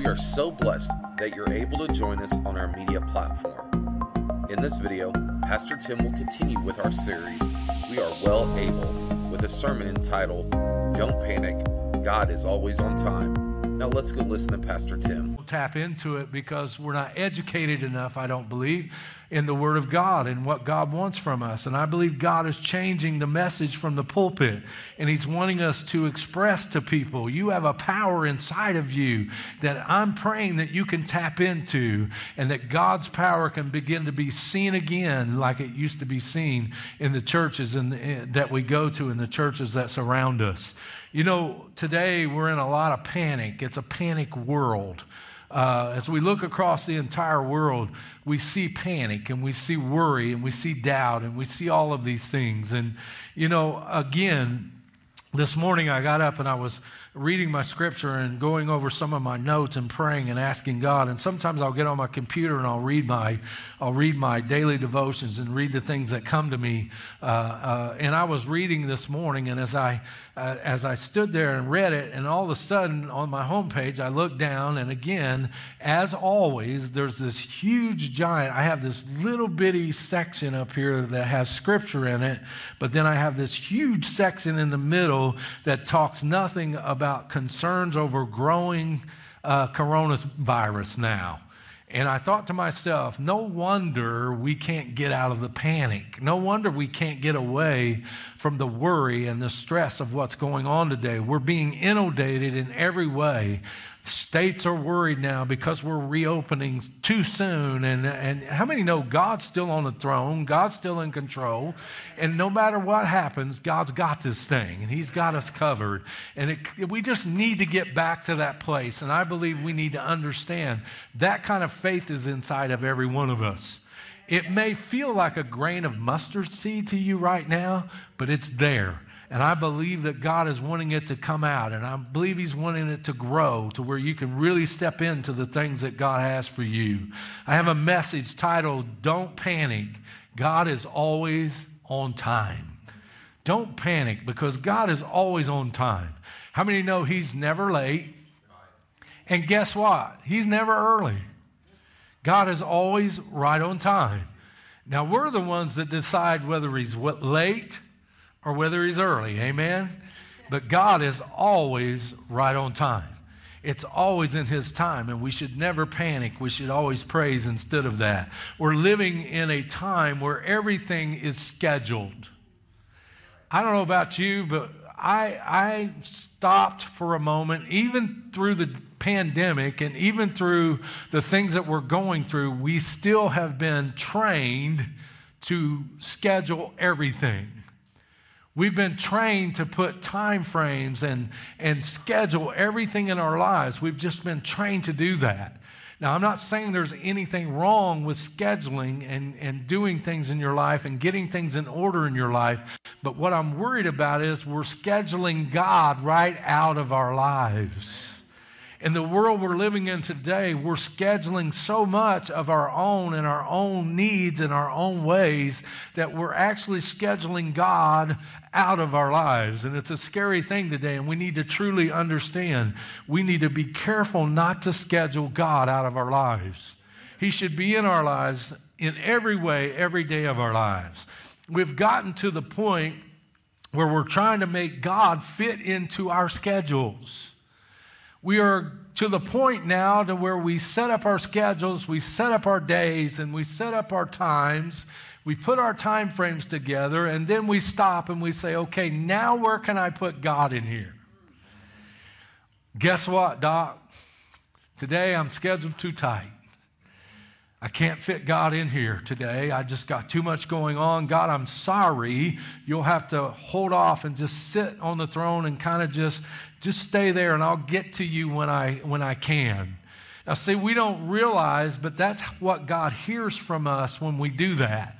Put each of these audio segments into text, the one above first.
We are so blessed that you're able to join us on our media platform. In this video, Pastor Tim will continue with our series, We Are Well Able, with a sermon entitled, Don't Panic, God is Always on Time. Now let's go listen to Pastor Tim. We'll tap into it because we're not educated enough, I don't believe, in the Word of God and what God wants from us. And I believe God is changing the message from the pulpit and He's wanting us to express to people you have a power inside of you that I'm praying that you can tap into and that God's power can begin to be seen again like it used to be seen in the churches and eh, that we go to in the churches that surround us. You know, today we're in a lot of panic. It's a panic world. Uh, as we look across the entire world, we see panic and we see worry and we see doubt and we see all of these things. And, you know, again, this morning I got up and I was reading my scripture and going over some of my notes and praying and asking God. And sometimes I'll get on my computer and I'll read my, I'll read my daily devotions and read the things that come to me. Uh, uh, and I was reading this morning, and as I, uh, as I stood there and read it, and all of a sudden on my homepage, I looked down, and again, as always, there's this huge giant. I have this little bitty section up here that has scripture in it, but then I have this huge section in the middle that talks nothing about about concerns over growing uh, coronavirus now. And I thought to myself, no wonder we can't get out of the panic. No wonder we can't get away from the worry and the stress of what's going on today. We're being inundated in every way States are worried now because we're reopening too soon. And, and how many know God's still on the throne? God's still in control. And no matter what happens, God's got this thing and He's got us covered. And it, we just need to get back to that place. And I believe we need to understand that kind of faith is inside of every one of us. It may feel like a grain of mustard seed to you right now, but it's there. And I believe that God is wanting it to come out. And I believe He's wanting it to grow to where you can really step into the things that God has for you. I have a message titled, Don't Panic. God is always on time. Don't panic because God is always on time. How many know He's never late? And guess what? He's never early. God is always right on time. Now, we're the ones that decide whether He's late or whether he's early. Amen? But God is always right on time. It's always in His time, and we should never panic. We should always praise instead of that. We're living in a time where everything is scheduled. I don't know about you, but I, I stopped for a moment, even through the pandemic and even through the things that we're going through, we still have been trained to schedule everything. We've been trained to put time frames and, and schedule everything in our lives. We've just been trained to do that. Now, I'm not saying there's anything wrong with scheduling and, and doing things in your life and getting things in order in your life, but what I'm worried about is we're scheduling God right out of our lives. In the world we're living in today, we're scheduling so much of our own and our own needs and our own ways that we're actually scheduling God out of our lives. And it's a scary thing today, and we need to truly understand we need to be careful not to schedule God out of our lives. He should be in our lives in every way, every day of our lives. We've gotten to the point where we're trying to make God fit into our schedules. We are to the point now to where we set up our schedules, we set up our days, and we set up our times. We put our time frames together, and then we stop and we say, okay, now where can I put God in here? Guess what, Doc? Today I'm scheduled too tight. I can't fit God in here today. I just got too much going on. God, I'm sorry. You'll have to hold off and just sit on the throne and kind of just just stay there and I'll get to you when I when I can. Now see, we don't realize, but that's what God hears from us when we do that.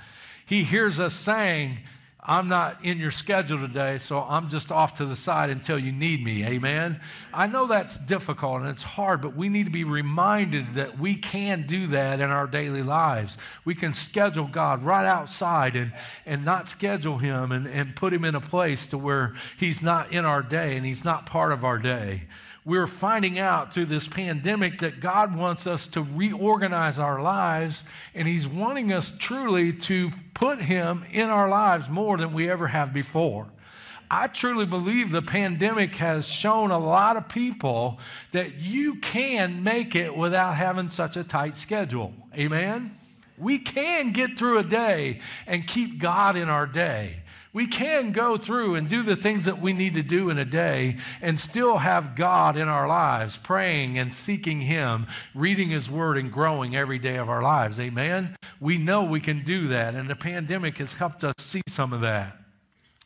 He hears us saying, I'm not in your schedule today, so I'm just off to the side until you need me. Amen. I know that's difficult and it's hard, but we need to be reminded that we can do that in our daily lives. We can schedule God right outside and, and not schedule Him and, and put Him in a place to where He's not in our day and He's not part of our day. We're finding out through this pandemic that God wants us to reorganize our lives, and He's wanting us truly to put Him in our lives more than we ever have before. I truly believe the pandemic has shown a lot of people that you can make it without having such a tight schedule. Amen? We can get through a day and keep God in our day. We can go through and do the things that we need to do in a day and still have God in our lives, praying and seeking Him, reading His Word, and growing every day of our lives. Amen? We know we can do that, and the pandemic has helped us see some of that.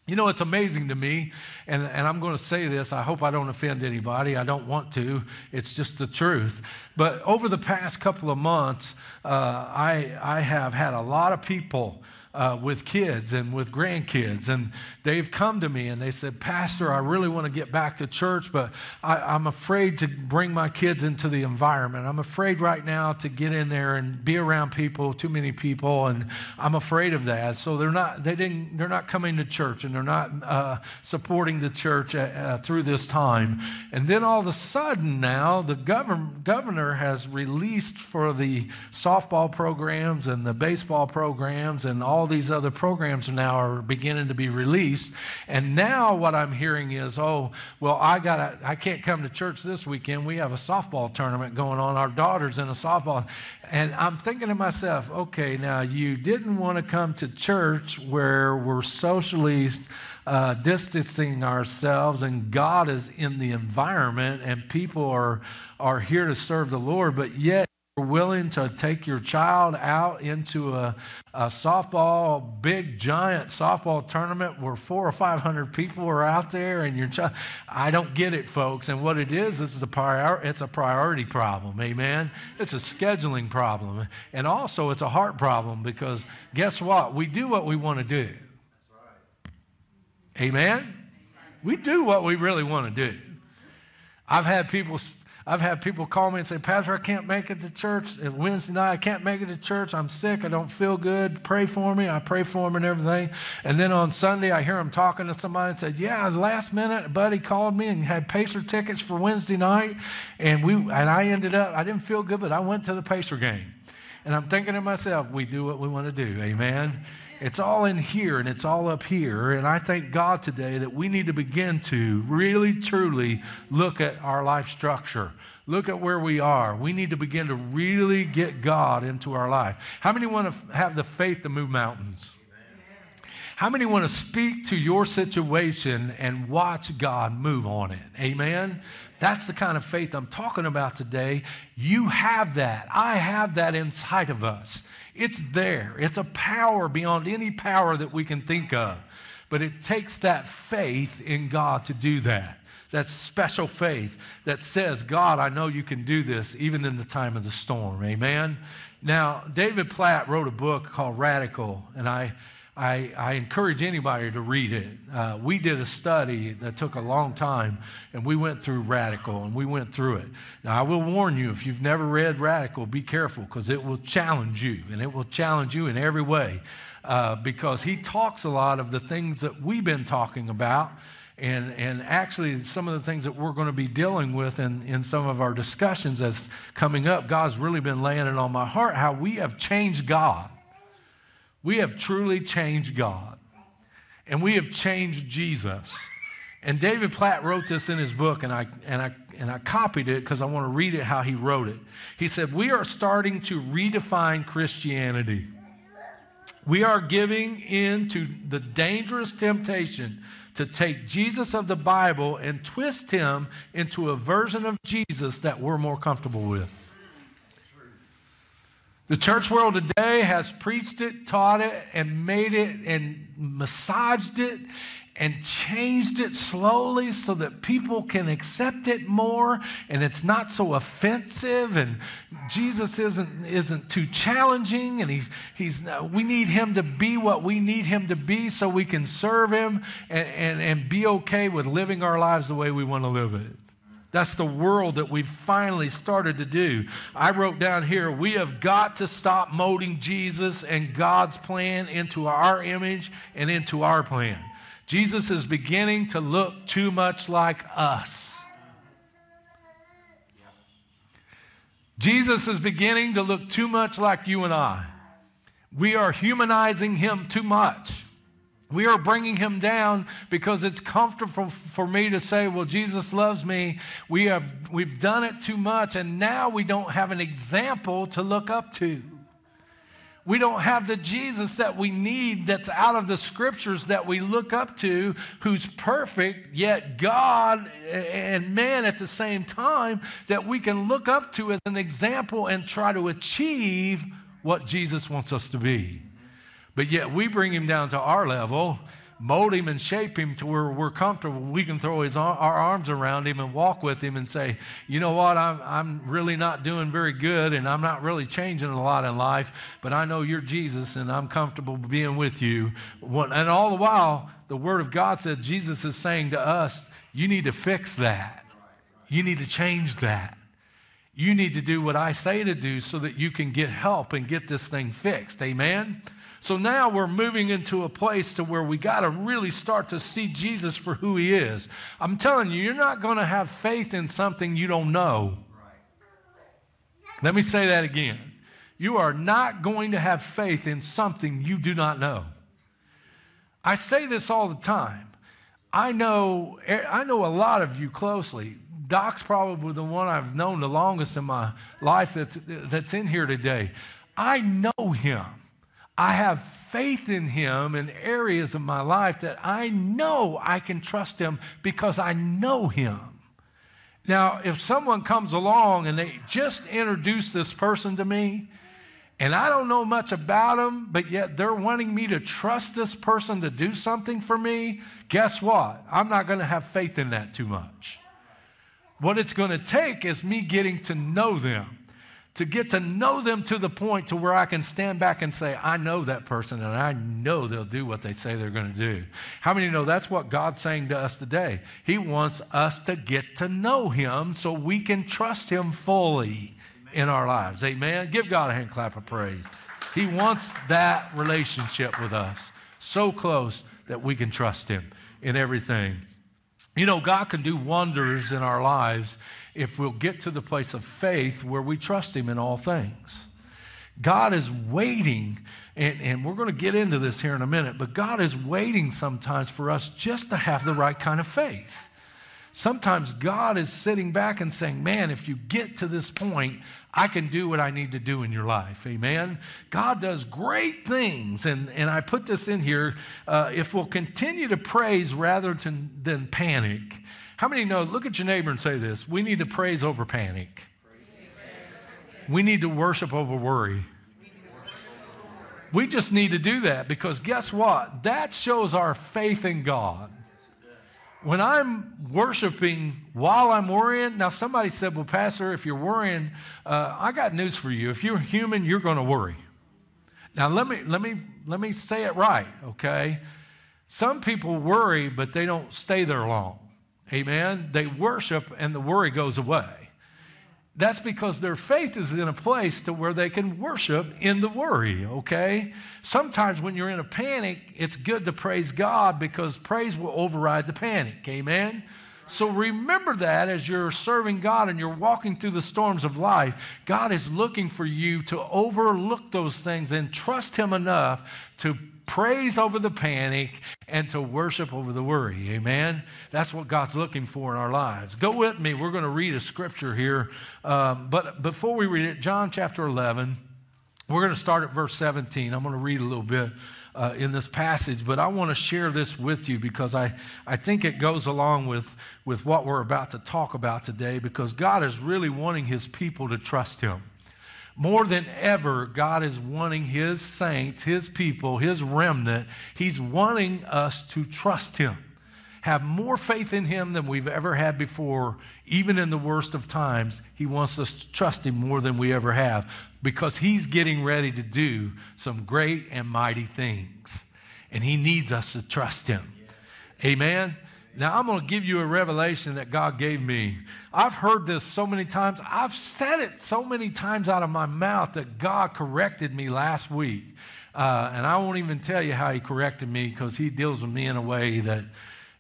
You know, it's amazing to me, and, and I'm going to say this. I hope I don't offend anybody. I don't want to. It's just the truth. But over the past couple of months, uh, I, I have had a lot of people uh, with kids and with grandkids. And they've come to me and they said, Pastor, I really want to get back to church, but I, am afraid to bring my kids into the environment. I'm afraid right now to get in there and be around people, too many people, and I'm afraid of that. So they're not, they didn't, they're not coming to church and they're not uh, supporting the church uh, uh through this time. And then all of a sudden now, the govern, governor has released for the softball programs and the baseball programs and all all these other programs now are beginning to be released. And now what I'm hearing is, oh, well, I got I can't come to church this weekend. We have a softball tournament going on. Our daughter's in a softball. And I'm thinking to myself, okay, now you didn't want to come to church where we're socially uh, distancing ourselves and God is in the environment and people are, are here to serve the Lord, but yet willing to take your child out into a, a, softball, big, giant softball tournament where four or 500 people are out there and your child, I don't get it, folks. And what it is, this is a prior, it's a priority problem, amen? It's a scheduling problem. And also, it's a heart problem because guess what? We do what we want to do. Amen? We do what we really want to do. I've had people I've had people call me and say, Pastor, I can't make it to church. Wednesday night, I can't make it to church. I'm sick. I don't feel good. Pray for me. I pray for them and everything. And then on Sunday, I hear them talking to somebody and said, Yeah, last minute, a buddy called me and had Pacer tickets for Wednesday night. And, we, and I ended up, I didn't feel good, but I went to the Pacer game. And I'm thinking to myself, we do what we want to do. Amen. It's all in here and it's all up here. And I thank God today that we need to begin to really, truly look at our life structure. Look at where we are. We need to begin to really get God into our life. How many want to have the faith to move mountains? How many want to speak to your situation and watch God move on it? Amen. That's the kind of faith I'm talking about today. You have that. I have that inside of us. It's there. It's a power beyond any power that we can think of. But it takes that faith in God to do that. That special faith that says, God, I know you can do this even in the time of the storm. Amen. Now, David Platt wrote a book called Radical, and I I, I, encourage anybody to read it. Uh, we did a study that took a long time, and we went through Radical, and we went through it. Now, I will warn you if you've never read Radical, be careful because it will challenge you, and it will challenge you in every way uh, because he talks a lot of the things that we've been talking about. And, and actually, some of the things that we're going to be dealing with in, in some of our discussions as coming up, God's really been laying it on my heart how we have changed God we have truly changed God, and we have changed Jesus. And David Platt wrote this in his book, and I, and I, and I copied it because I want to read it how he wrote it. He said, We are starting to redefine Christianity. We are giving in to the dangerous temptation to take Jesus of the Bible and twist him into a version of Jesus that we're more comfortable with. The church world today has preached it, taught it, and made it and massaged it and changed it slowly so that people can accept it more and it's not so offensive and Jesus isn't isn't too challenging and he's he's uh, we need him to be what we need him to be so we can serve him and, and, and be okay with living our lives the way we want to live it. That's the world that we've finally started to do. I wrote down here we have got to stop molding Jesus and God's plan into our image and into our plan. Jesus is beginning to look too much like us. Jesus is beginning to look too much like you and I. We are humanizing him too much. We are bringing him down because it's comfortable for me to say, well, Jesus loves me. We have, we've done it too much, and now we don't have an example to look up to. We don't have the Jesus that we need that's out of the scriptures that we look up to, who's perfect, yet God and man at the same time, that we can look up to as an example and try to achieve what Jesus wants us to be. But yet we bring him down to our level mold him and shape him to where we're comfortable. We can throw his, our arms around him and walk with him and say, you know what, I'm, I'm really not doing very good and I'm not really changing a lot in life, but I know you're Jesus and I'm comfortable being with you. And all the while, the Word of God said Jesus is saying to us, you need to fix that. You need to change that. You need to do what I say to do so that you can get help and get this thing fixed. Amen? So now we're moving into a place to where we got to really start to see Jesus for who he is. I'm telling you, you're not going to have faith in something you don't know. Let me say that again. You are not going to have faith in something you do not know. I say this all the time. I know, I know a lot of you closely. Doc's probably the one I've known the longest in my life that's, that's in here today. I know him. I have faith in him in areas of my life that I know I can trust him because I know him. Now, if someone comes along and they just introduce this person to me, and I don't know much about them, but yet they're wanting me to trust this person to do something for me, guess what? I'm not going to have faith in that too much. What it's going to take is me getting to know them to get to know them to the point to where I can stand back and say, I know that person and I know they'll do what they say they're going to do. How many know that's what God's saying to us today? He wants us to get to know Him so we can trust Him fully in our lives. Amen. Give God a hand clap of praise. He wants that relationship with us so close that we can trust Him in everything. You know, God can do wonders in our lives if we'll get to the place of faith where we trust Him in all things. God is waiting, and, and we're going to get into this here in a minute, but God is waiting sometimes for us just to have the right kind of faith. Sometimes God is sitting back and saying, Man, if you get to this point, I can do what I need to do in your life. Amen. God does great things. And, and I put this in here. Uh, if we'll continue to praise rather than, than panic, how many know? Look at your neighbor and say this we need to praise over panic. We need to worship over worry. We just need to do that because guess what? That shows our faith in God. When I'm worshiping while I'm worrying, now somebody said, Well, Pastor, if you're worrying, uh, I got news for you. If you're human, you're going to worry. Now, let me, let, me, let me say it right, okay? Some people worry, but they don't stay there long. Amen. They worship and the worry goes away. That's because their faith is in a place to where they can worship in the worry, okay? Sometimes when you're in a panic, it's good to praise God because praise will override the panic. Amen. So remember that as you're serving God and you're walking through the storms of life, God is looking for you to overlook those things and trust Him enough to praise over the panic and to worship over the worry. Amen? That's what God's looking for in our lives. Go with me. We're going to read a scripture here. Um, but before we read it, John chapter 11, we're going to start at verse 17. I'm going to read a little bit. Uh, in this passage, but I want to share this with you because I, I think it goes along with, with what we're about to talk about today because God is really wanting His people to trust Him. More than ever, God is wanting His saints, His people, His remnant, He's wanting us to trust Him. Have more faith in Him than we've ever had before, even in the worst of times. He wants us to trust Him more than we ever have because He's getting ready to do some great and mighty things. And He needs us to trust Him. Amen. Now, I'm going to give you a revelation that God gave me. I've heard this so many times. I've said it so many times out of my mouth that God corrected me last week. Uh, and I won't even tell you how He corrected me because He deals with me in a way that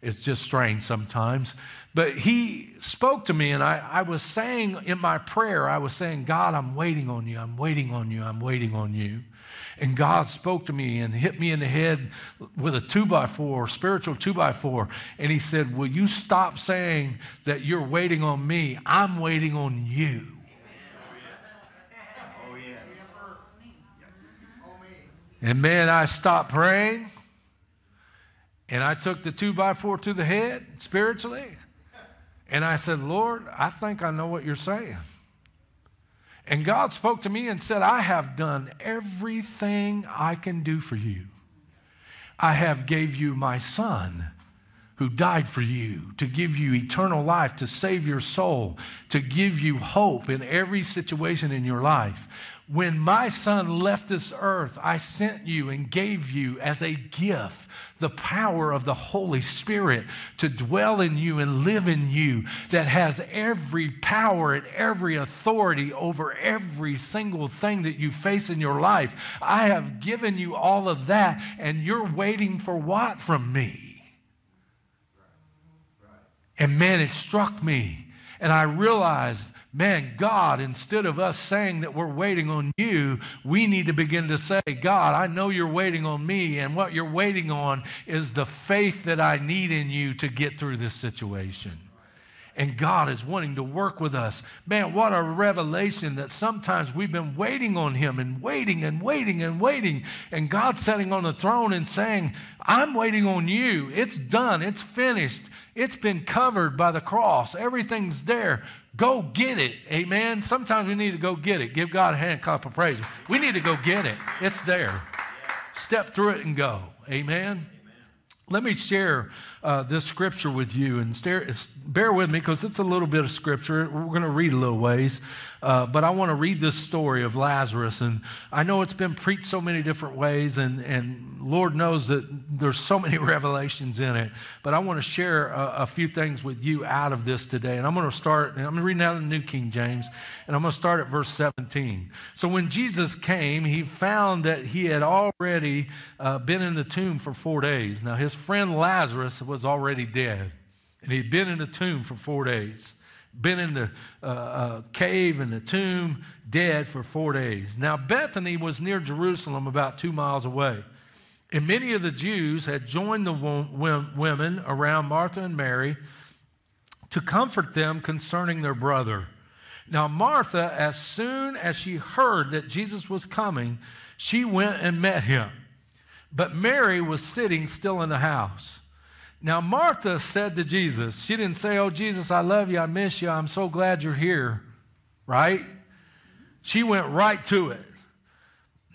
is just strange sometimes. But he spoke to me, and I, I was saying in my prayer, I was saying, God, I'm waiting on you, I'm waiting on you, I'm waiting on you. And God spoke to me and hit me in the head with a two by four, spiritual two by four. And He said, Will you stop saying that you're waiting on me? I'm waiting on you. Oh yes. And man, I stopped praying and I took the two by four to the head spiritually. And I said, Lord, I think I know what you're saying. And God spoke to me and said, I have done everything I can do for you. I have gave you my son who died for you to give you eternal life, to save your soul, to give you hope in every situation in your life. When my son left this earth, I sent you and gave you as a gift the power of the Holy Spirit to dwell in you and live in you, that has every power and every authority over every single thing that you face in your life. I have given you all of that, and you're waiting for what from me? And man, it struck me, and I realized man, God, instead of us saying that we're waiting on you, we need to begin to say, God, I know you're waiting on me, and what you're waiting on is the faith that I need in you to get through this situation. And God is wanting to work with us. Man, what a revelation that sometimes we've been waiting on Him and waiting and waiting and waiting. And God sitting on the throne and saying, I'm waiting on you. It's done, it's finished, it's been covered by the cross, everything's there. Go get it. Amen. Sometimes we need to go get it. Give God a hand clap of praise. We need to go get it. It's there. Step through it and go. Amen. Let me share uh, this scripture with you and stare, bear with me because it's a little bit of scripture. We're going to read a little ways, uh, but I want to read this story of Lazarus. And I know it's been preached so many different ways, and, and Lord knows that there's so many revelations in it. But I want to share a, a few things with you out of this today. And I'm going to start, I'm reading out of the New King James, and I'm going to start at verse 17. So when Jesus came, he found that he had already uh, been in the tomb for four days. Now, his friend Lazarus was already dead. And he'd been in the tomb for four days, been in the uh, uh, cave and the tomb, dead for four days. Now, Bethany was near Jerusalem, about two miles away. And many of the Jews had joined the women around Martha and Mary to comfort them concerning their brother. Now, Martha, as soon as she heard that Jesus was coming, she went and met him. But Mary was sitting still in the house. Now, Martha said to Jesus, she didn't say, Oh, Jesus, I love you, I miss you, I'm so glad you're here, right? She went right to it.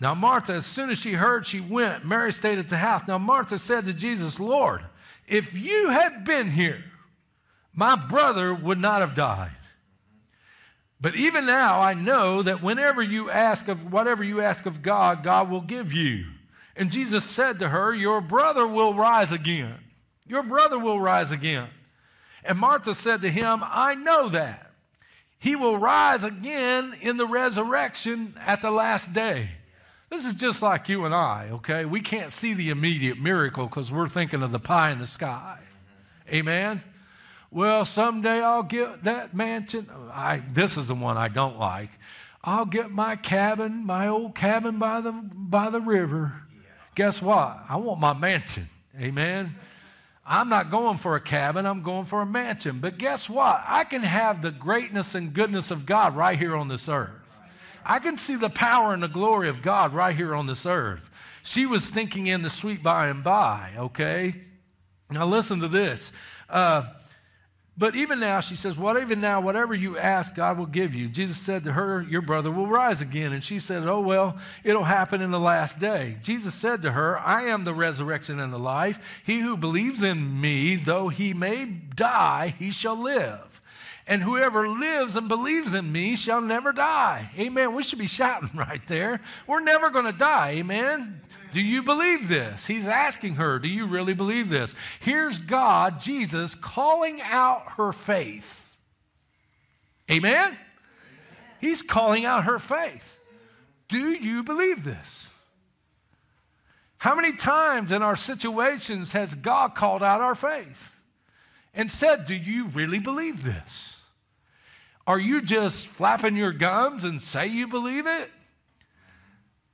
Now, Martha, as soon as she heard, she went. Mary stayed at the house. Now, Martha said to Jesus, Lord, if you had been here, my brother would not have died. But even now, I know that whenever you ask of whatever you ask of God, God will give you. And Jesus said to her, Your brother will rise again. Your brother will rise again. And Martha said to him, I know that. He will rise again in the resurrection at the last day. This is just like you and I, okay? We can't see the immediate miracle because we're thinking of the pie in the sky. Amen? Well, someday I'll get that mansion. I, this is the one I don't like. I'll get my cabin, my old cabin by the, by the river. Guess what? I want my mansion. Amen? I'm not going for a cabin, I'm going for a mansion. But guess what? I can have the greatness and goodness of God right here on this earth. I can see the power and the glory of God right here on this earth. She was thinking in the sweet by and by, okay? Now listen to this. Uh, but even now, she says, What even now, whatever you ask, God will give you. Jesus said to her, Your brother will rise again. And she said, Oh, well, it'll happen in the last day. Jesus said to her, I am the resurrection and the life. He who believes in me, though he may die, he shall live. And whoever lives and believes in me shall never die. Amen. We should be shouting right there. We're never going to die. Amen. Do you believe this? He's asking her, Do you really believe this? Here's God, Jesus, calling out her faith. Amen? Amen? He's calling out her faith. Do you believe this? How many times in our situations has God called out our faith? and said, Do you really believe this? Are you just flapping your gums and say you believe it?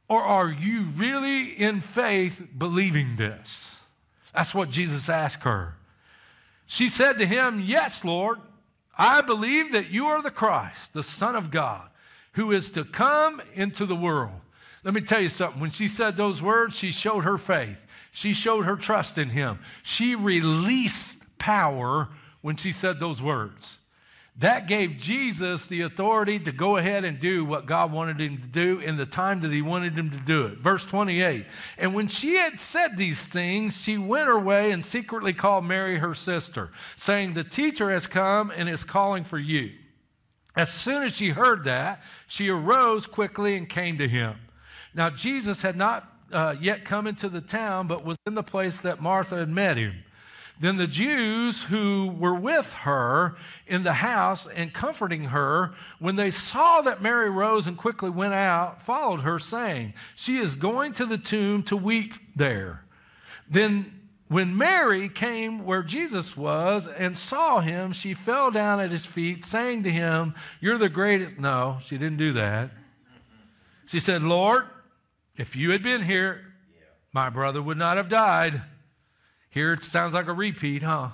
Or are you really in faith believing this? That's what Jesus asked her. She said to him, Yes, Lord, I believe that you are the Christ, the Son of God, who is to come into the world. Let me tell you something. When she said those words, she showed her faith. She showed her trust in him. She released power when she said those words. That gave Jesus the authority to go ahead and do what God wanted him to do in the time that he wanted him to do it. Verse 28 And when she had said these things, she went her way and secretly called Mary, her sister, saying, The teacher has come and is calling for you. As soon as she heard that, she arose quickly and came to him. Now, Jesus had not uh, yet come into the town, but was in the place that Martha had met him. Then the Jews who were with her in the house and comforting her, when they saw that Mary rose and quickly went out, followed her, saying, She is going to the tomb to weep there. Then when Mary came where Jesus was and saw him, she fell down at his feet, saying to him, You're the greatest. No, she didn't do that. She said, Lord, if you had been here, my brother would not have died. Here it sounds like a repeat, huh?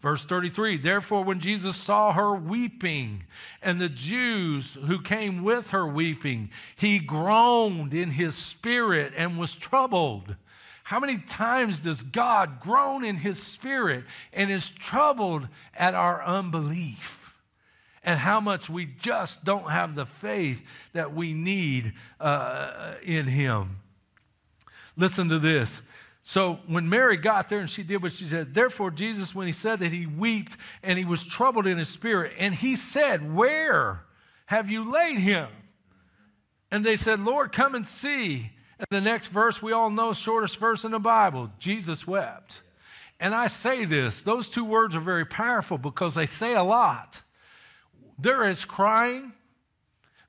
Verse 33 Therefore, when Jesus saw her weeping, and the Jews who came with her weeping, he groaned in his spirit and was troubled. How many times does God groan in his spirit and is troubled at our unbelief? And how much we just don't have the faith that we need uh, in him. Listen to this. So when Mary got there and she did what she said, therefore Jesus, when he said that, he wept and he was troubled in his spirit. And he said, Where have you laid him? And they said, Lord, come and see. And the next verse we all know, shortest verse in the Bible, Jesus wept. And I say this, those two words are very powerful because they say a lot. There is crying,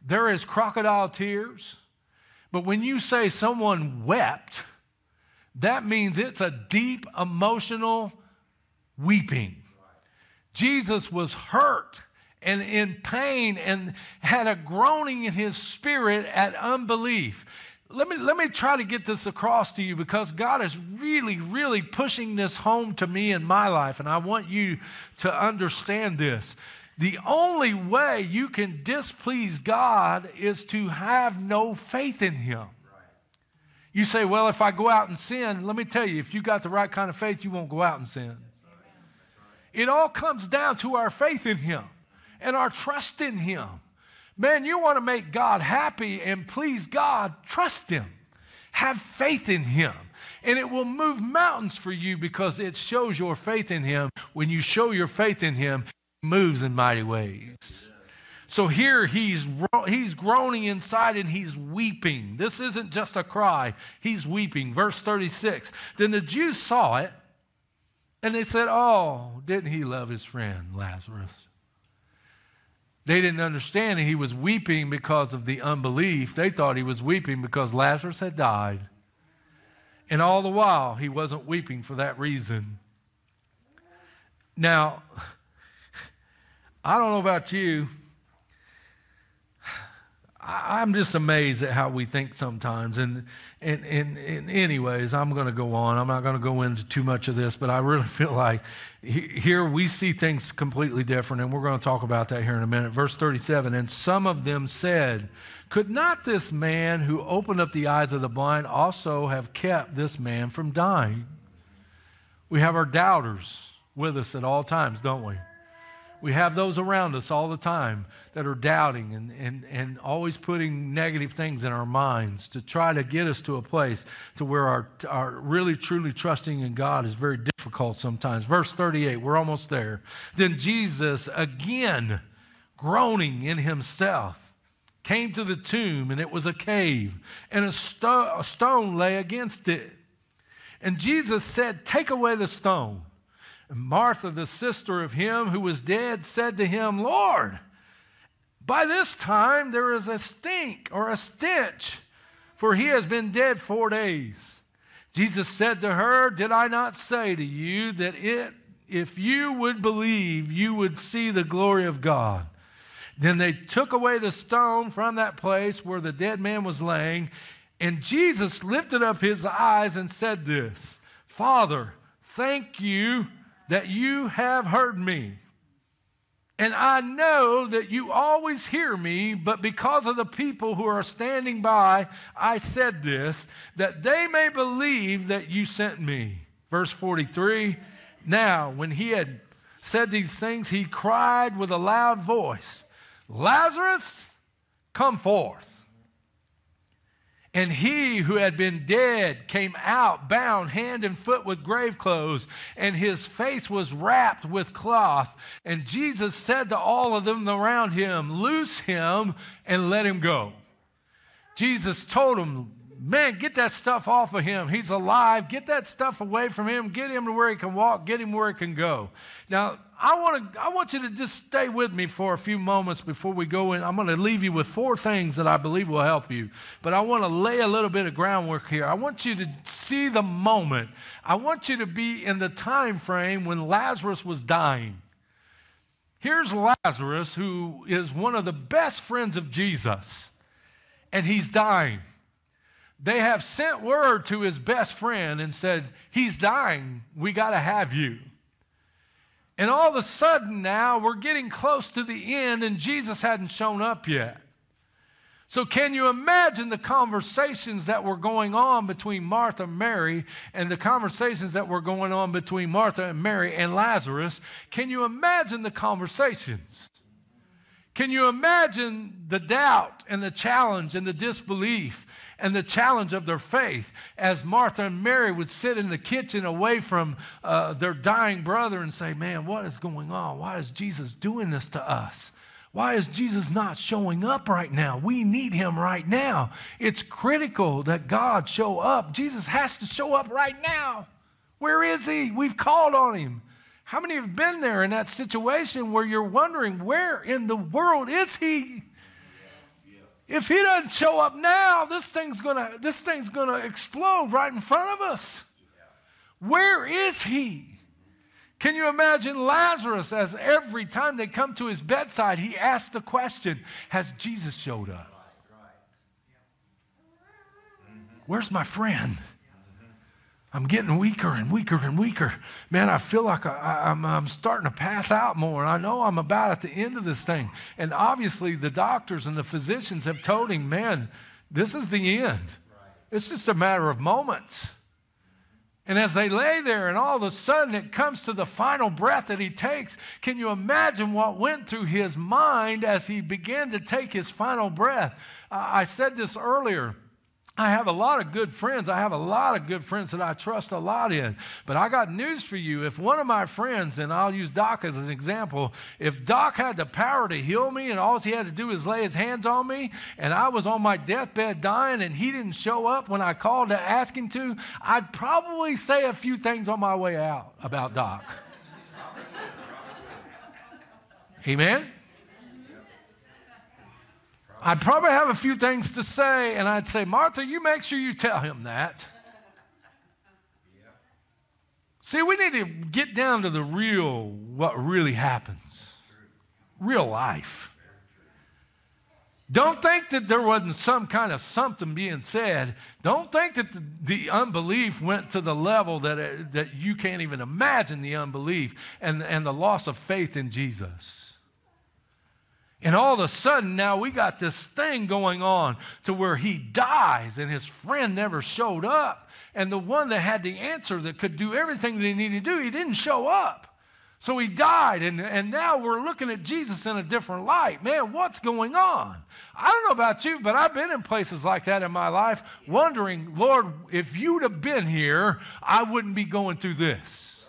there is crocodile tears, but when you say someone wept, that means it's a deep emotional weeping. Jesus was hurt and in pain and had a groaning in his spirit at unbelief. Let me, let me try to get this across to you because God is really, really pushing this home to me in my life, and I want you to understand this. The only way you can displease God is to have no faith in Him. You say, well, if I go out and sin, let me tell you, if you got the right kind of faith, you won't go out and sin. It all comes down to our faith in Him and our trust in Him. Man, you want to make God happy and please God, trust Him. Have faith in Him. And it will move mountains for you because it shows your faith in Him. When you show your faith in Him, moves in mighty ways. So here he's, he's groaning inside and he's weeping. This isn't just a cry, he's weeping. Verse 36 Then the Jews saw it and they said, Oh, didn't he love his friend Lazarus? They didn't understand he was weeping because of the unbelief. They thought he was weeping because Lazarus had died. And all the while, he wasn't weeping for that reason. Now, I don't know about you. I'm just amazed at how we think sometimes. And, and, and, and anyways, I'm going to go on. I'm not going to go into too much of this, but I really feel like here we see things completely different, and we're going to talk about that here in a minute. Verse 37 And some of them said, Could not this man who opened up the eyes of the blind also have kept this man from dying? We have our doubters with us at all times, don't we? We have those around us all the time that are doubting and, and, and always putting negative things in our minds to try to get us to a place to where our, our really truly trusting in God is very difficult sometimes. Verse 38, we're almost there. Then Jesus, again groaning in himself, came to the tomb, and it was a cave, and a, sto- a stone lay against it. And Jesus said, Take away the stone. Martha, the sister of him who was dead, said to him, Lord, by this time there is a stink or a stench, for he has been dead four days. Jesus said to her, Did I not say to you that it if you would believe, you would see the glory of God. Then they took away the stone from that place where the dead man was laying, and Jesus lifted up his eyes and said, This Father, thank you that you have heard me. And I know that you always hear me, but because of the people who are standing by, I said this, that they may believe that you sent me. Verse 43 Now, when he had said these things, he cried with a loud voice, Lazarus, come forth. And he who had been dead came out, bound hand and foot with grave clothes, and his face was wrapped with cloth. And Jesus said to all of them around him, Loose him and let him go. Jesus told them, Man, get that stuff off of him. He's alive. Get that stuff away from him. Get him to where he can walk. Get him where he can go. Now, I want to I want you to just stay with me for a few moments before we go in. I'm going to leave you with four things that I believe will help you. But I want to lay a little bit of groundwork here. I want you to see the moment. I want you to be in the time frame when Lazarus was dying. Here's Lazarus who is one of the best friends of Jesus and he's dying. They have sent word to his best friend and said, He's dying. We got to have you. And all of a sudden now we're getting close to the end and Jesus hadn't shown up yet. So, can you imagine the conversations that were going on between Martha and Mary and the conversations that were going on between Martha and Mary and Lazarus? Can you imagine the conversations? Can you imagine the doubt and the challenge and the disbelief and the challenge of their faith as Martha and Mary would sit in the kitchen away from uh, their dying brother and say, Man, what is going on? Why is Jesus doing this to us? Why is Jesus not showing up right now? We need him right now. It's critical that God show up. Jesus has to show up right now. Where is he? We've called on him. How many have been there in that situation where you're wondering, where in the world is he? If he doesn't show up now, this thing's gonna this thing's gonna explode right in front of us. Where is he? Can you imagine Lazarus as every time they come to his bedside, he asks the question, Has Jesus showed up? Where's my friend? I'm getting weaker and weaker and weaker. Man, I feel like I, am starting to pass out more. And I know I'm about at the end of this thing. And obviously, the doctors and the physicians have told him, man, this is the end. It's just a matter of moments. And as they lay there, and all of a sudden it comes to the final breath that he takes, can you imagine what went through his mind as he began to take his final breath? I said this earlier. I have a lot of good friends. I have a lot of good friends that I trust a lot in. But I got news for you. If one of my friends, and I'll use Doc as an example, if Doc had the power to heal me and all he had to do is lay his hands on me, and I was on my deathbed dying and he didn't show up when I called to ask him to, I'd probably say a few things on my way out about Doc. Amen? I'd probably have a few things to say, and I'd say, Martha, you make sure you tell him that. See, we need to get down to the real, what really happens, real life. Don't think that there wasn't some kind of something being said. Don't think that the, the unbelief went to the level that, it, that you can't even imagine the unbelief and, and the loss of faith in Jesus. And all of a sudden, now we got this thing going on to where he dies and his friend never showed up. And the one that had the answer that could do everything that he needed to do, he didn't show up. So he died, and, and now we're looking at Jesus in a different light. Man, what's going on? I don't know about you, but I've been in places like that in my life, wondering, Lord, if you'd have been here, I wouldn't be going through this.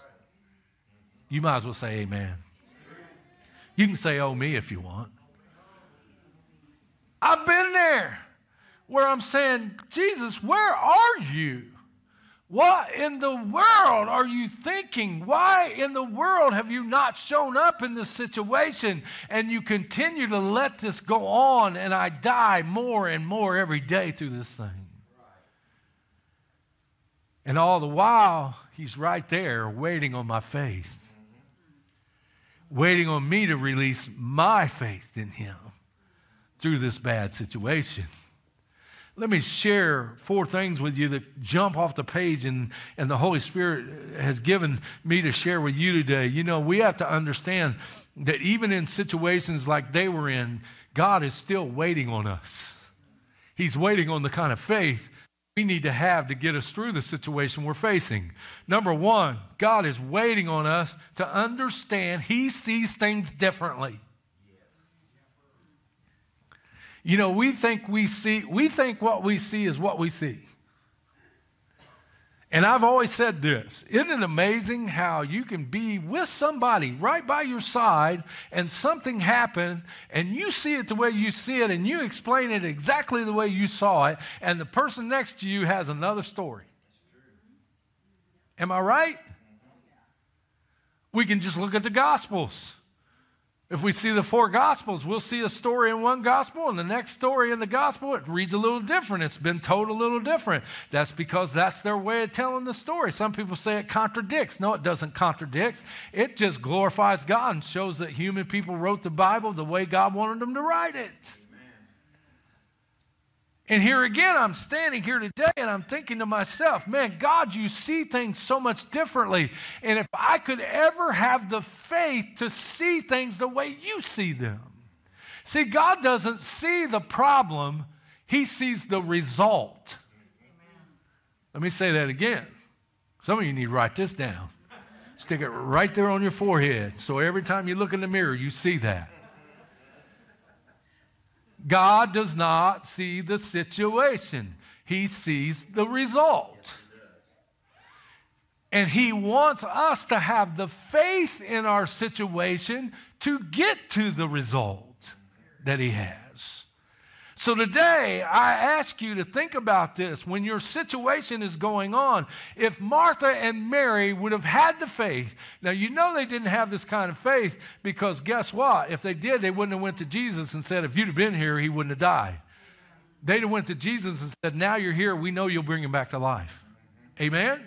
You might as well say amen. You can say, oh, me if you want. I've been there where I'm saying, Jesus, where are you? What in the world are you thinking? Why in the world have you not shown up in this situation? And you continue to let this go on, and I die more and more every day through this thing. And all the while, He's right there waiting on my faith. waiting on me to release my faith in Him through this bad situation. Let me share four things with you that jump off the page and, and the Holy Spirit has given me to share with you today. You know, we have to understand that even in situations like they were in, God is still waiting on us. He's waiting on the kind of faith we need to have to get us through the situation we're facing. Number one, God is waiting on us to understand He sees things differently. You know, we think we see, we think what we see is what we see. And I've always said this Isn't it amazing how you can be with somebody right by your side and something happened and you see it the way you see it and you explain it exactly the way you saw it, and the person next to you has another story? Am I right? We can just look at the Gospels. If we see the four gospels, we'll see a story in one gospel, and the next story in the gospel, it reads a little different. It's been told a little different. That's because that's their way of telling the story. Some people say it contradicts. No, it doesn't contradict. It just glorifies God and shows that human people wrote the Bible the way God wanted them to write it. And here again, I'm standing here today and I'm thinking to myself, man, God, you see things so much differently. And if I could ever have the faith to see things the way you see them. See, God doesn't see the problem, He sees the result. Let me say that again. Some of you need to write this down. Stick it right there on your forehead so every time you look in the mirror, you see that. God does not see the situation, He sees the result. And He wants us to have the faith in our situation to get to the result that He has. So today, I ask you to think about this. When your situation is going on, if Martha and Mary would have had the faith, now you know they didn't have this kind of faith because guess what? If they did, they wouldn't have went to Jesus and said, if you'd have been here, he wouldn't have died. They'd have went to Jesus and said, now you're here, we know you'll bring him back to life. Amen?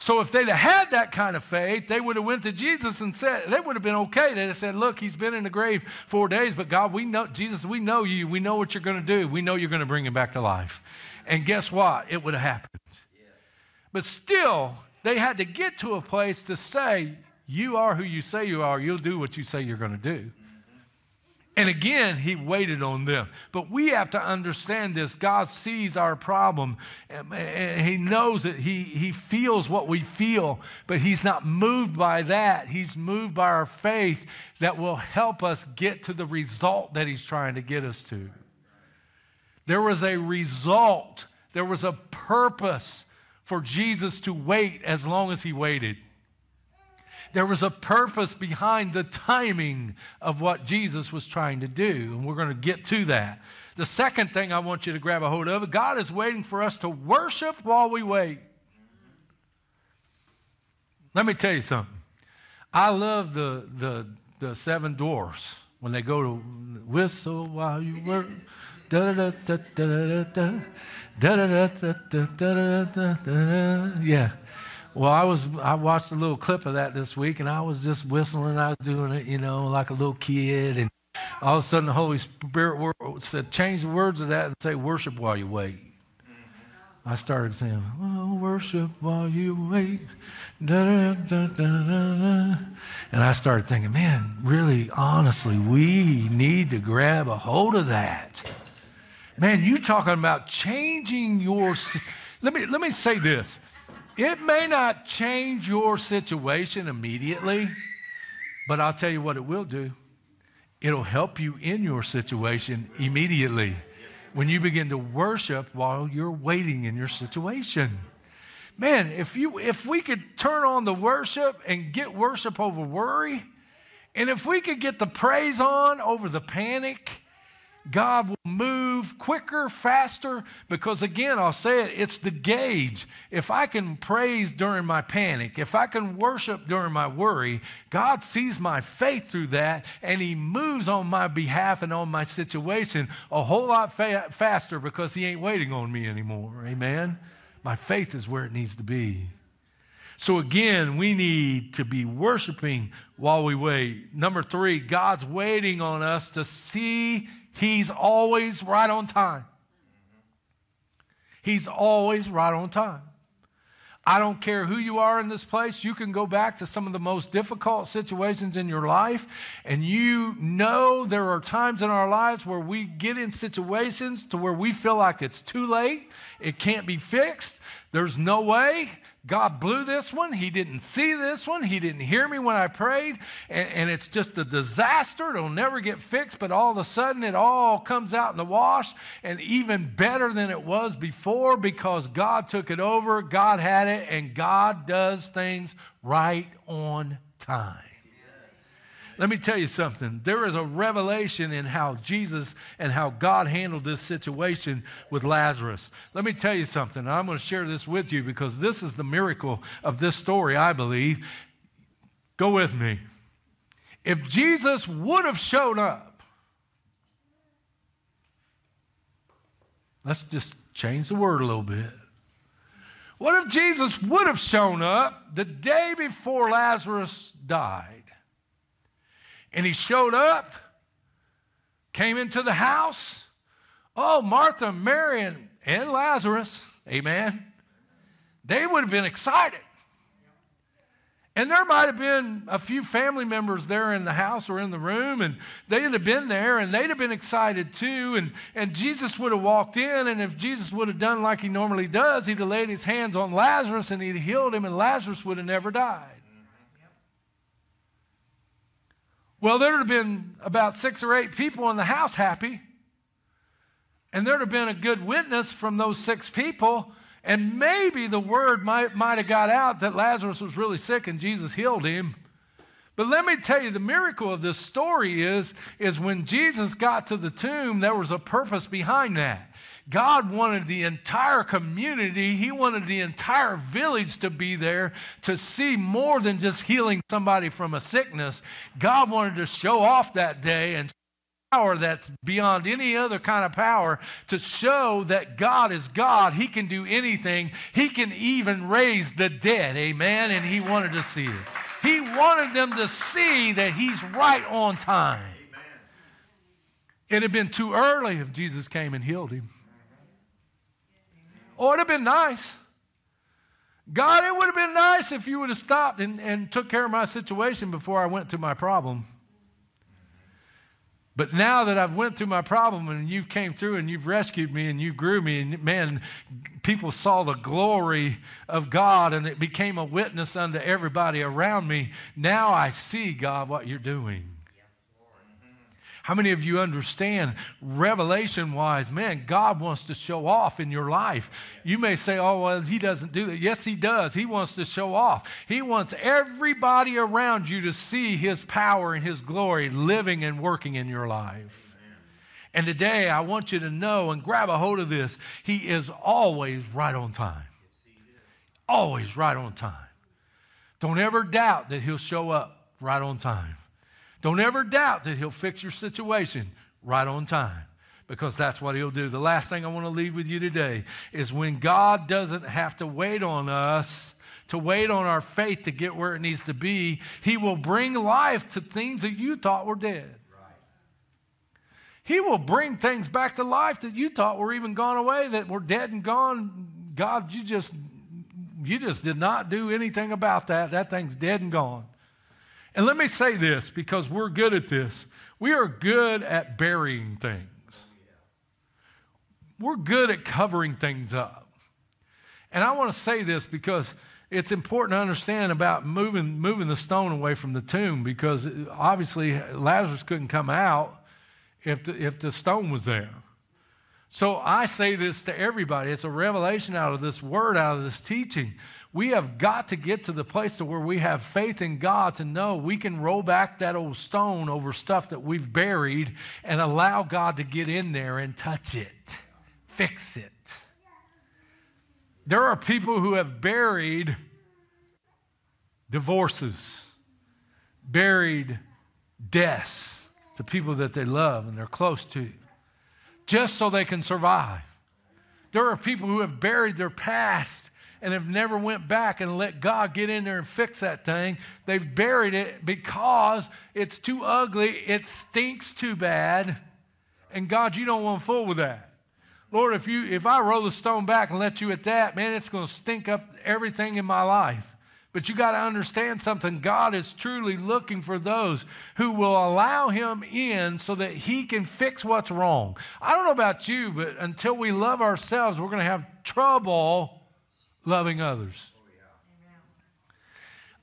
So if they'd have had that kind of faith, they would have went to Jesus and said, they would have been okay. They'd have said, look, he's been in the grave four days, but God, we know, Jesus, we know you. We know what you're going to do. We know you're going to bring him back to life. And guess what? It would have happened. But still, they had to get to a place to say, you are who you say you are. You'll do what you say you're going to do. And again, he waited on them. But we have to understand this. God sees our problem. And he knows it. He, he feels what we feel, but he's not moved by that. He's moved by our faith that will help us get to the result that he's trying to get us to. There was a result, there was a purpose for Jesus to wait as long as he waited. There was a purpose behind the timing of what Jesus was trying to do, and we're going to get to that. The second thing I want you to grab a hold of God is waiting for us to worship while we wait. Let me tell you something. I love the, the, the seven dwarfs when they go to whistle while you work. Yeah. Well, I was I watched a little clip of that this week, and I was just whistling. I was doing it, you know, like a little kid, and all of a sudden the Holy Spirit said, "Change the words of that and say worship while you wait." I started saying, oh, "Worship while you wait," da, da, da, and I started thinking, "Man, really, honestly, we need to grab a hold of that." Man, you talking about changing your? Let me let me say this it may not change your situation immediately, but I'll tell you what it will do. It'll help you in your situation immediately when you begin to worship while you're waiting in your situation. Man, if you if we could turn on the worship and get worship over worry, and if we could get the praise on over the panic, God will move quicker, faster, because again, I'll say it, it's the gauge. If I can praise during my panic, if I can worship during my worry, God sees my faith through that and He moves on my behalf and on my situation a whole lot fa- faster because He ain't waiting on me anymore. Amen? My faith is where it needs to be. So, again, we need to be worshiping while we wait. Number three, God's waiting on us to see He's always right on time. He's always right on time. I don't care who you are in this place, you can go back to some of the most difficult situations in your life, and you know there are times in our lives where we get in situations to where we feel like it's too late, it can't be fixed, there's no way. God blew this one. He didn't see this one. He didn't hear me when I prayed. And, and, it's just a disaster. It'll never get fixed, but all of a sudden it all comes out in the wash and even better than it was before because God took it over, God had it, and God does things right on time. Let me tell you something. There is a revelation in how Jesus and how God handled this situation with Lazarus. Let me tell you something. I'm going to share this with you because this is the miracle of this story, I believe. Go with me. If Jesus would have shown up, let's just change the word a little bit. What if Jesus would have shown up the day before Lazarus died? And he showed up, came into the house. Oh, Martha, Mary, and, and Lazarus, amen. They would have been excited. And there might have been a few family members there in the house or in the room, and they'd have been there and they'd have been excited too. And, and Jesus would have walked in, and if Jesus would have done like he normally does, he'd have laid his hands on Lazarus and he'd healed him, and Lazarus would have never died. Well, there'd have been about six or eight people in the house happy. And there'd have been a good witness from those six people. And maybe the word might, might have got out that Lazarus was really sick and Jesus healed him. But let me tell you, the miracle of this story is, is when Jesus got to the tomb, there was a purpose behind that. God wanted the entire community, He wanted the entire village to be there to see more than just healing somebody from a sickness. God wanted to show off that day and power that's beyond any other kind of power to show that God is God. He can do anything. He can even raise the dead. Amen. And he wanted to see it. He wanted them to see that he's right on time. It had been too early if Jesus came and healed him. Oh, it'd have been nice. God, it would have been nice if you would have stopped and, and took care of my situation before I went through my problem. But now that I've went through my problem and you came through and you've rescued me and you grew me and man, people saw the glory of God and it became a witness unto everybody around me. Now I see God what you're doing. How many of you understand revelation wise, man, God wants to show off in your life? You may say, oh, well, he doesn't do that. Yes, he does. He wants to show off. He wants everybody around you to see his power and his glory living and working in your life. And today, I want you to know and grab a hold of this. He is always right on time. Always right on time. Don't ever doubt that he'll show up right on time. Don't ever doubt that He'll fix your situation right on time because that's what He'll do. The last thing I want to leave with you today is when God doesn't have to wait on us to wait on our faith to get where it needs to be, He will bring life to things that you thought were dead. He will bring things back to life that you thought were even gone away, that were dead and gone. God, you just you just did not do anything about that. That thing's dead and gone. And let me say this because we're good at this. We are good at burying things, we're good at covering things up. And I want to say this because it's important to understand about moving, moving the stone away from the tomb because obviously Lazarus couldn't come out if the, if the stone was there. So I say this to everybody. It's a revelation out of this word, out of this teaching. We have got to get to the place to where we have faith in God to know we can roll back that old stone over stuff that we've buried and allow God to get in there and touch it, fix it. There are people who have buried divorces, buried deaths to people that they love and they're close to, just so they can survive. There are people who have buried their past and have never went back and let God get in there and fix that thing. They've buried it because it's too ugly, it stinks too bad, and God, you don't want to fool with that. Lord, if you if I roll the stone back and let you at that, man, it's going to stink up everything in my life. But you got to understand something. God is truly looking for those who will allow Him in so that He can fix what's wrong. I don't know about you, but until we love ourselves, we're going to have trouble loving others.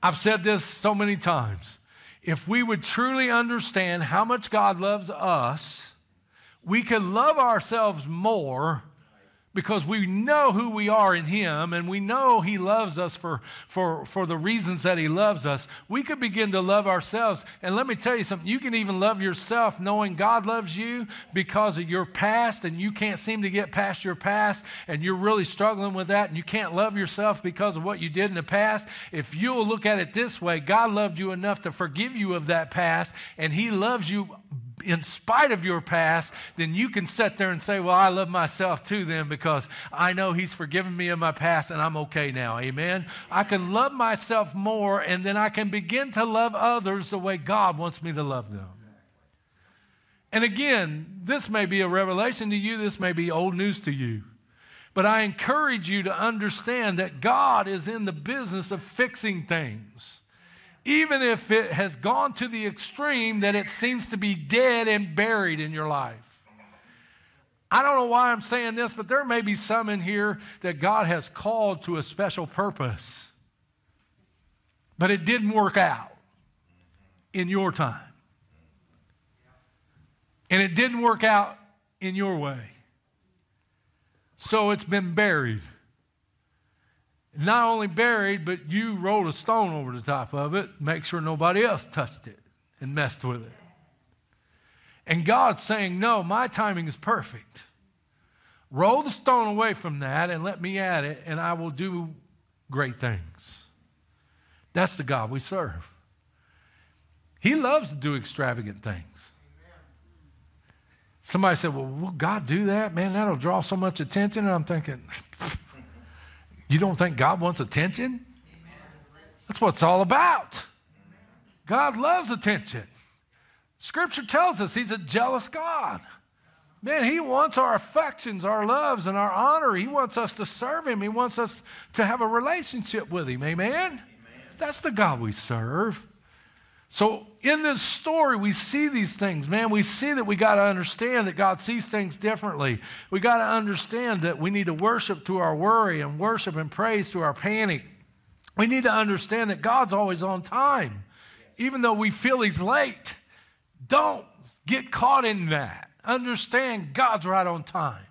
I've said this so many times. If we would truly understand how much God loves us, we could love ourselves more because we know who we are in Him and we know He loves us for, for, for the reasons that He loves us, we could begin to love ourselves. And let me tell you something you can even love yourself knowing God loves you because of your past and you can't seem to get past your past and you're really struggling with that and you can't love yourself because of what you did in the past. If you'll look at it this way, God loved you enough to forgive you of that past and He loves you in spite of your past, then you can sit there and say, Well, I love myself too, then, because I know He's forgiven me of my past and I'm okay now. Amen. I can love myself more and then I can begin to love others the way God wants me to love them. And again, this may be a revelation to you, this may be old news to you. But I encourage you to understand that God is in the business of fixing things even if it has gone to the extreme that it seems to be dead and buried in your life. I don't know why I'm saying this, but there may be some in here that God has called to a special purpose, but it didn't work out in your time. And it didn't work out in your way. So it's been buried not only buried, but you rolled a stone over the top of it, make sure nobody else touched it and messed with it. And God's saying, No, my timing is perfect. Roll the stone away from that and let me at it, and I will do great things. That's the God we serve. He loves to do extravagant things. Somebody said, Well, will God do that? Man, that'll draw so much attention. And I'm thinking, You don't think God wants attention? That's what it's all about. God loves attention. Scripture tells us He's a jealous God. Man, He wants our affections, our loves, and our honor. He wants us to serve Him. He wants us to have a relationship with Him. Amen? Amen. That's the God we serve. So, in this story, we see these things, man. We see that we got to understand that God sees things differently. We got to understand that we need to worship through our worry and worship and praise through our panic. We need to understand that God's always on time, even though we feel He's late. Don't get caught in that. Understand God's right on time.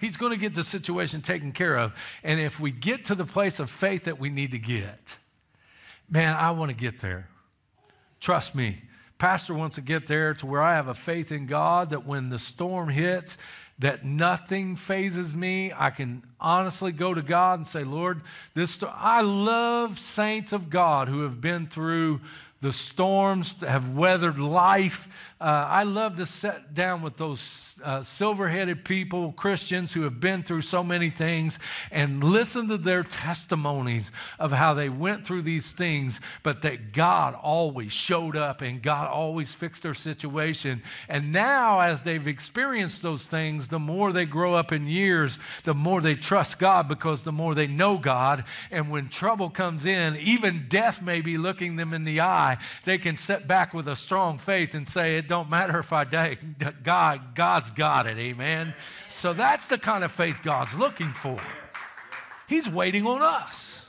He's going to get the situation taken care of. And if we get to the place of faith that we need to get, man, I want to get there. Trust me. Pastor wants to get there to where I have a faith in God that when the storm hits, that nothing phases me. I can honestly go to God and say, Lord, this I love saints of God who have been through the storms, have weathered life. Uh, I love to sit down with those uh, silver headed people, Christians who have been through so many things, and listen to their testimonies of how they went through these things, but that God always showed up and God always fixed their situation. And now, as they've experienced those things, the more they grow up in years, the more they trust God because the more they know God. And when trouble comes in, even death may be looking them in the eye, they can sit back with a strong faith and say, don't matter if I die, God, God's got it. Amen. So that's the kind of faith God's looking for. He's waiting on us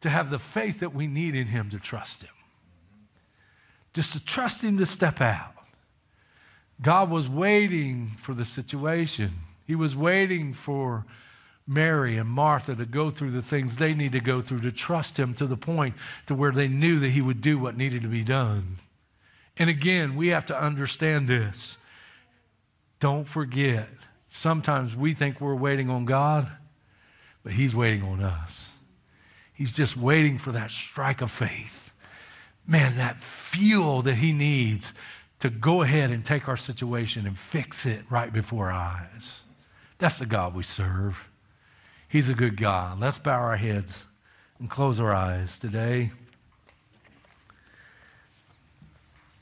to have the faith that we need in Him to trust Him. Just to trust Him to step out. God was waiting for the situation. He was waiting for Mary and Martha to go through the things they need to go through to trust him to the point to where they knew that he would do what needed to be done. And again, we have to understand this. Don't forget, sometimes we think we're waiting on God, but He's waiting on us. He's just waiting for that strike of faith. Man, that fuel that He needs to go ahead and take our situation and fix it right before our eyes. That's the God we serve. He's a good God. Let's bow our heads and close our eyes today.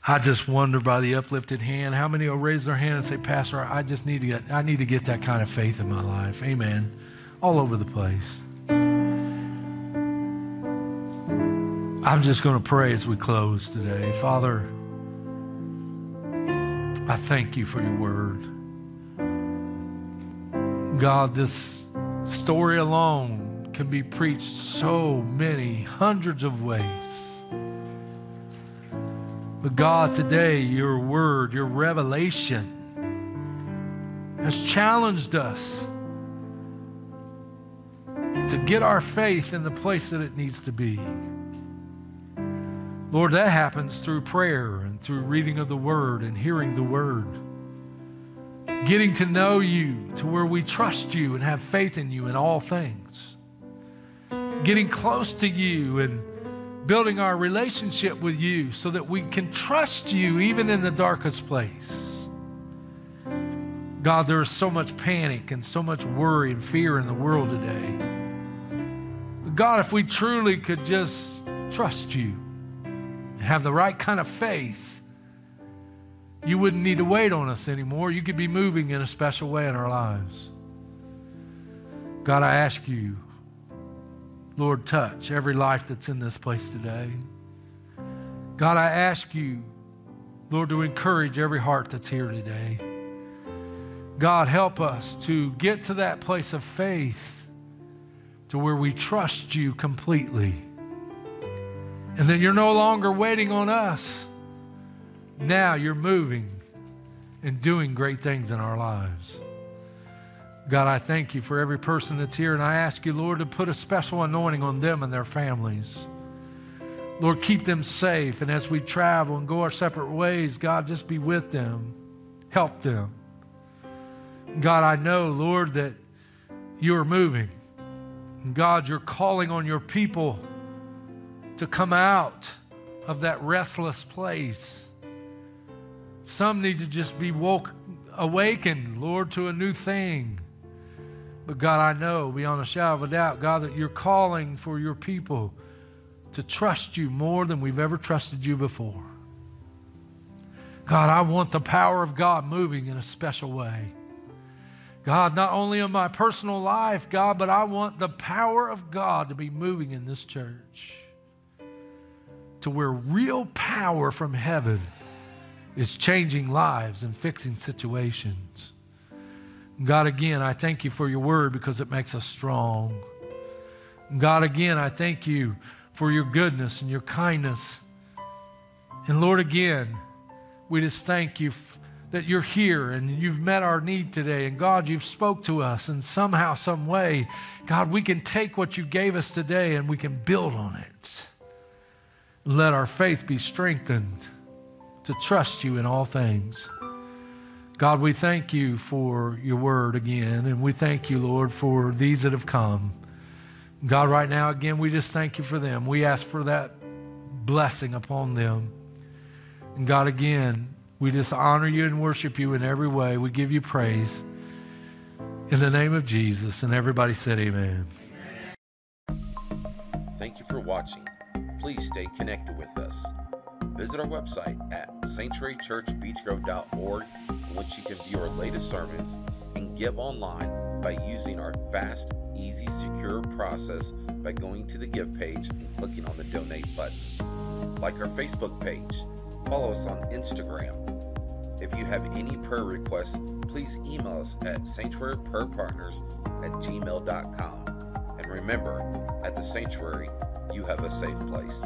I just wonder by the uplifted hand, how many will raise their hand and say, Pastor, I just need to get I need to get that kind of faith in my life. Amen. All over the place. I'm just going to pray as we close today. Father, I thank you for your word. God, this story alone can be preached so many hundreds of ways. But God, today, your word, your revelation has challenged us to get our faith in the place that it needs to be. Lord, that happens through prayer and through reading of the Word and hearing the Word. Getting to know you to where we trust you and have faith in you in all things. Getting close to you and building our relationship with you so that we can trust you even in the darkest place. God, there is so much panic and so much worry and fear in the world today. God, if we truly could just trust you and have the right kind of faith, you wouldn't need to wait on us anymore. You could be moving in a special way in our lives. God, I ask you Lord, touch every life that's in this place today. God, I ask you, Lord, to encourage every heart that's here today. God, help us to get to that place of faith to where we trust you completely. And then you're no longer waiting on us. Now you're moving and doing great things in our lives. God, I thank you for every person that's here, and I ask you, Lord, to put a special anointing on them and their families. Lord, keep them safe. And as we travel and go our separate ways, God, just be with them, help them. God, I know, Lord, that you're moving. God, you're calling on your people to come out of that restless place. Some need to just be woke, awakened, Lord, to a new thing. But God, I know beyond a shadow of a doubt, God, that you're calling for your people to trust you more than we've ever trusted you before. God, I want the power of God moving in a special way. God, not only in my personal life, God, but I want the power of God to be moving in this church to where real power from heaven is changing lives and fixing situations. God, again, I thank you for your word because it makes us strong. God, again, I thank you for your goodness and your kindness. And Lord, again, we just thank you f- that you're here and you've met our need today. And God, you've spoke to us and somehow, some way, God, we can take what you gave us today and we can build on it. Let our faith be strengthened to trust you in all things. God, we thank you for your word again, and we thank you, Lord, for these that have come. God, right now, again, we just thank you for them. We ask for that blessing upon them. And God, again, we just honor you and worship you in every way. We give you praise. In the name of Jesus. And everybody said, Amen. Thank you for watching. Please stay connected with us. Visit our website at sanctuarychurchbeachgrove.org, in which you can view our latest sermons and give online by using our fast, easy, secure process by going to the Give page and clicking on the Donate button. Like our Facebook page, follow us on Instagram. If you have any prayer requests, please email us at sanctuaryprayerpartners at gmail.com. And remember, at the sanctuary, you have a safe place.